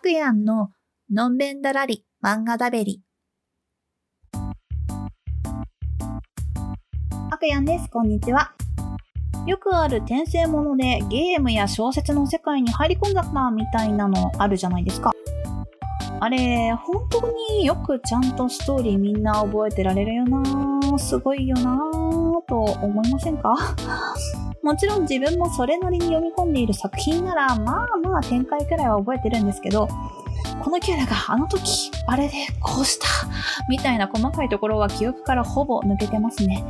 くやんののんべんだらり漫画だべり。あくやんです。こんにちは。よくある転生ものでゲームや小説の世界に入り込んだなみたいなのあるじゃないですか。あれ、本当によくちゃんとストーリーみんな覚えてられるよなすごいよなと思いませんか？もちろん自分もそれなりに読み込んでいる作品なら、まあまあ展開くらいは覚えてるんですけど、このキャラがあの時、あれでこうした、みたいな細かいところは記憶からほぼ抜けてますね。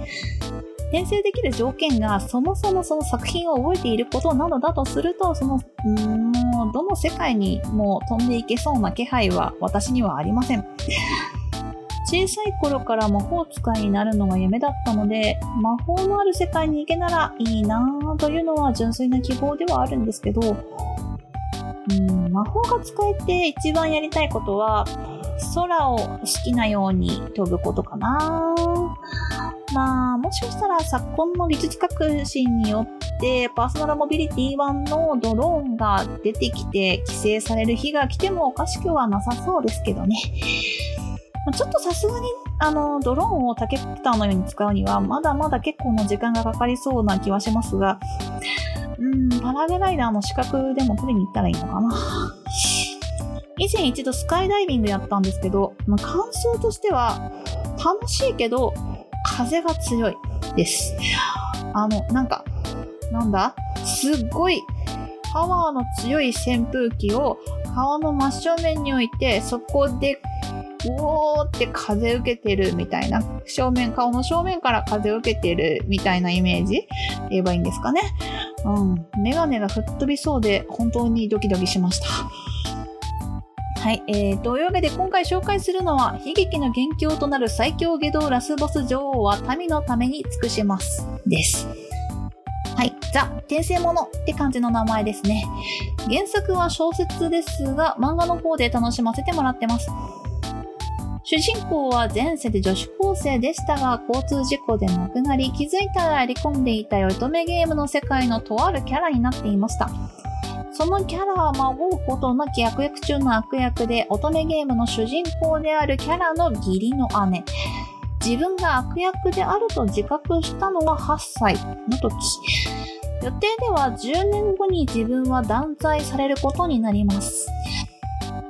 転生できる条件がそもそもその作品を覚えていることなのだとすると、その、もうどの世界にも飛んでいけそうな気配は私にはありません。小さい頃から魔法使いになるのが夢だったので、魔法のある世界に行けならいいなぁというのは純粋な希望ではあるんですけど、うん、魔法が使えて一番やりたいことは、空を好きなように飛ぶことかなまあ、もしかしたら昨今の技術革新によって、パーソナルモビリティ版のドローンが出てきて規制される日が来てもおかしくはなさそうですけどね。ちょっとさすがに、あの、ドローンをタケプターのように使うには、まだまだ結構の時間がかかりそうな気はしますが、うん、パラグライダーの資格でも取りに行ったらいいのかな。以前一度スカイダイビングやったんですけど、まあ、感想としては、楽しいけど、風が強いです。あの、なんか、なんだ？すっごいパワーの強い扇風機を川の真正面に置いて、そこでうおーって風受けてるみたいな、正面、顔の正面から風を受けてるみたいなイメージ言えばいいんですかね。うん。メガネが吹っ飛びそうで本当にドキドキしました。はい。えー、というわけで今回紹介するのは、悲劇の元凶となる最強下道ラスボス女王は民のために尽くします。です。はい。ザ・転生ものって感じの名前ですね。原作は小説ですが、漫画の方で楽しませてもらってます。主人公は前世で女子高生でしたが、交通事故で亡くなり、気づいたらやり込んでいた乙女ゲームの世界のとあるキャラになっていました。そのキャラは孫うことなき悪役中の悪役で、乙女ゲームの主人公であるキャラの義理の姉。自分が悪役であると自覚したのは8歳の時。予定では10年後に自分は断罪されることになります。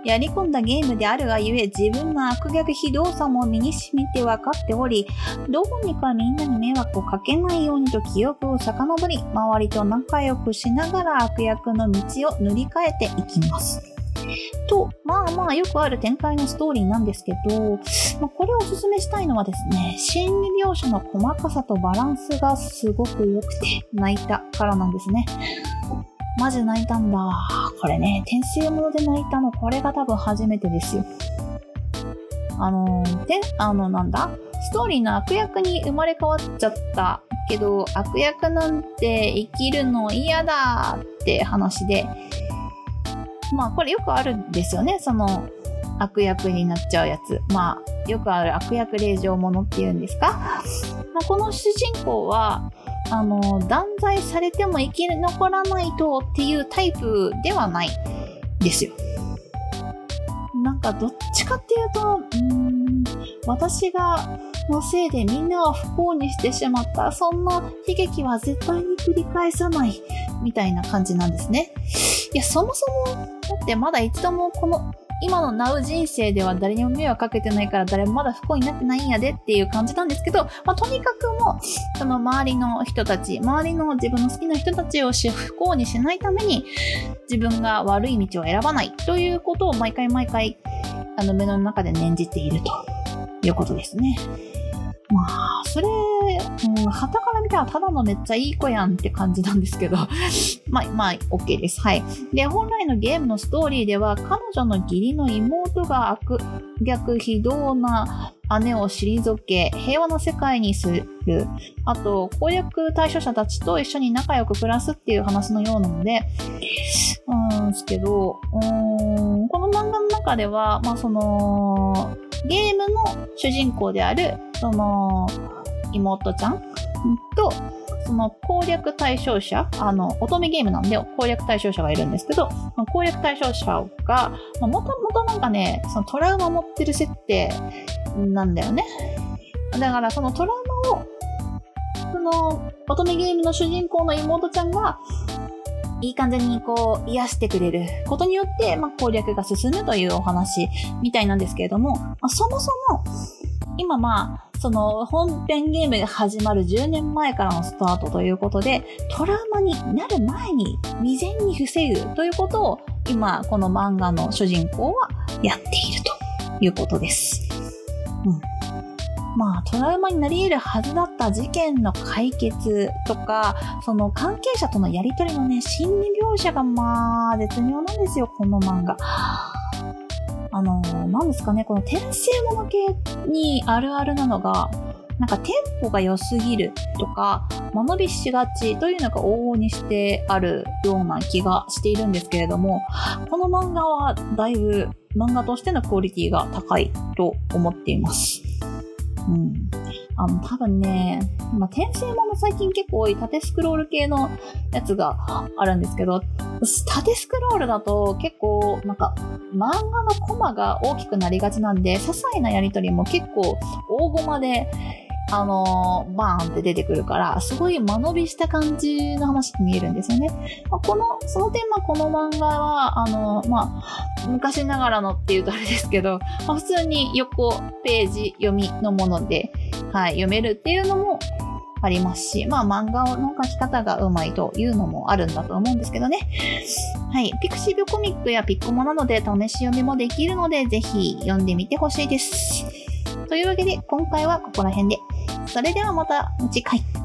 やり込んだゲームであるがゆえ自分の悪逆非道さも身に染みて分かっており、どうにかみんなに迷惑をかけないようにと記憶を遡り、周りと仲良くしながら悪役の道を塗り替えていきます。と、まあまあよくある展開のストーリーなんですけど、まあ、これをおすすめしたいのはですね、心理描写の細かさとバランスがすごく良くて泣いたからなんですね。マジ泣いたんだ。これね、転生もので泣いたの、これが多分初めてですよ。あので、あの、なんだ？ストーリーの悪役に生まれ変わっちゃったけど、悪役なんて生きるの嫌だって話で、まあこれよくあるんですよね、その悪役になっちゃうやつ。まあよくある悪役令状ものっていうんですか？まあ、この主人公は、あの、断罪されても生き残らないとっていうタイプではないですよ。なんかどっちかっていうと、うん、私がのせいでみんなを不幸にしてしまった、そんな悲劇は絶対に繰り返さない、みたいな感じなんですね。いや、そもそも、だってまだ一度もこの今のナウ人生では誰にも迷惑かけてないから誰もまだ不幸になってないんやでっていう感じなんですけど、まあ、とにかくもう、その周りの人たち、周りの自分の好きな人たちを不幸にしないために、自分が悪い道を選ばないということを毎回毎回、あの目の中で念じているということですね。まあ、それ、うん、旗から見たらただのめっちゃいい子やんって感じなんですけど、まあ、まあ、OK です。はい。で、本来のゲームのストーリーでは、彼女の義理の妹が悪逆非道な姉を退け、平和な世界にする。あと、攻略対象者たちと一緒に仲良く暮らすっていう話のようなので、うんですけど、うーん、この漫画の中では、まあその、ゲームの主人公である、その、妹ちゃん？と、その攻略対象者、あの、乙女ゲームなんで攻略対象者がいるんですけど、攻略対象者が、もともとなんかね、そのトラウマ持ってる設定なんだよね。だからそのトラウマを、その乙女ゲームの主人公の妹ちゃんが、いい感じにこう癒してくれることによって、まあ、攻略が進むというお話みたいなんですけれども、まあ、そもそも今まあその本編ゲームが始まる10年前からのスタートということで、トラウマになる前に未然に防ぐということを今この漫画の主人公はやっているということです。うん。まあ、トラウマになり得るはずだった事件の解決とか、その関係者とのやりとりのね、心理描写がまあ、絶妙なんですよ、この漫画。あの、なんですかね、この転生もの系にあるあるなのが、なんかテンポが良すぎるとか、間延びしがちというのが往々にしてあるような気がしているんですけれども、この漫画はだいぶ漫画としてのクオリティが高いと思っています。うん。あの、多分ね、まあ、転生もの最近結構多い縦スクロール系のやつがあるんですけど、縦スクロールだと結構、なんか、漫画のコマが大きくなりがちなんで、些細なやりとりも結構大駒で、あのー、バーンって出てくるから、すごい間延びした感じの話に見えるんですよね。まあ、この、その点、まあ、この漫画は、あのー、まあ、昔ながらのっていうとあれですけど、まあ、普通に横ページ読みのもので、はい、読めるっていうのもありますし、まあ漫画の書き方がうまいというのもあるんだと思うんですけどね。はい。ピクシブコミックやピッコマなので試し読みもできるので、ぜひ読んでみてほしいです。というわけで、今回はここら辺で。それではまた次回。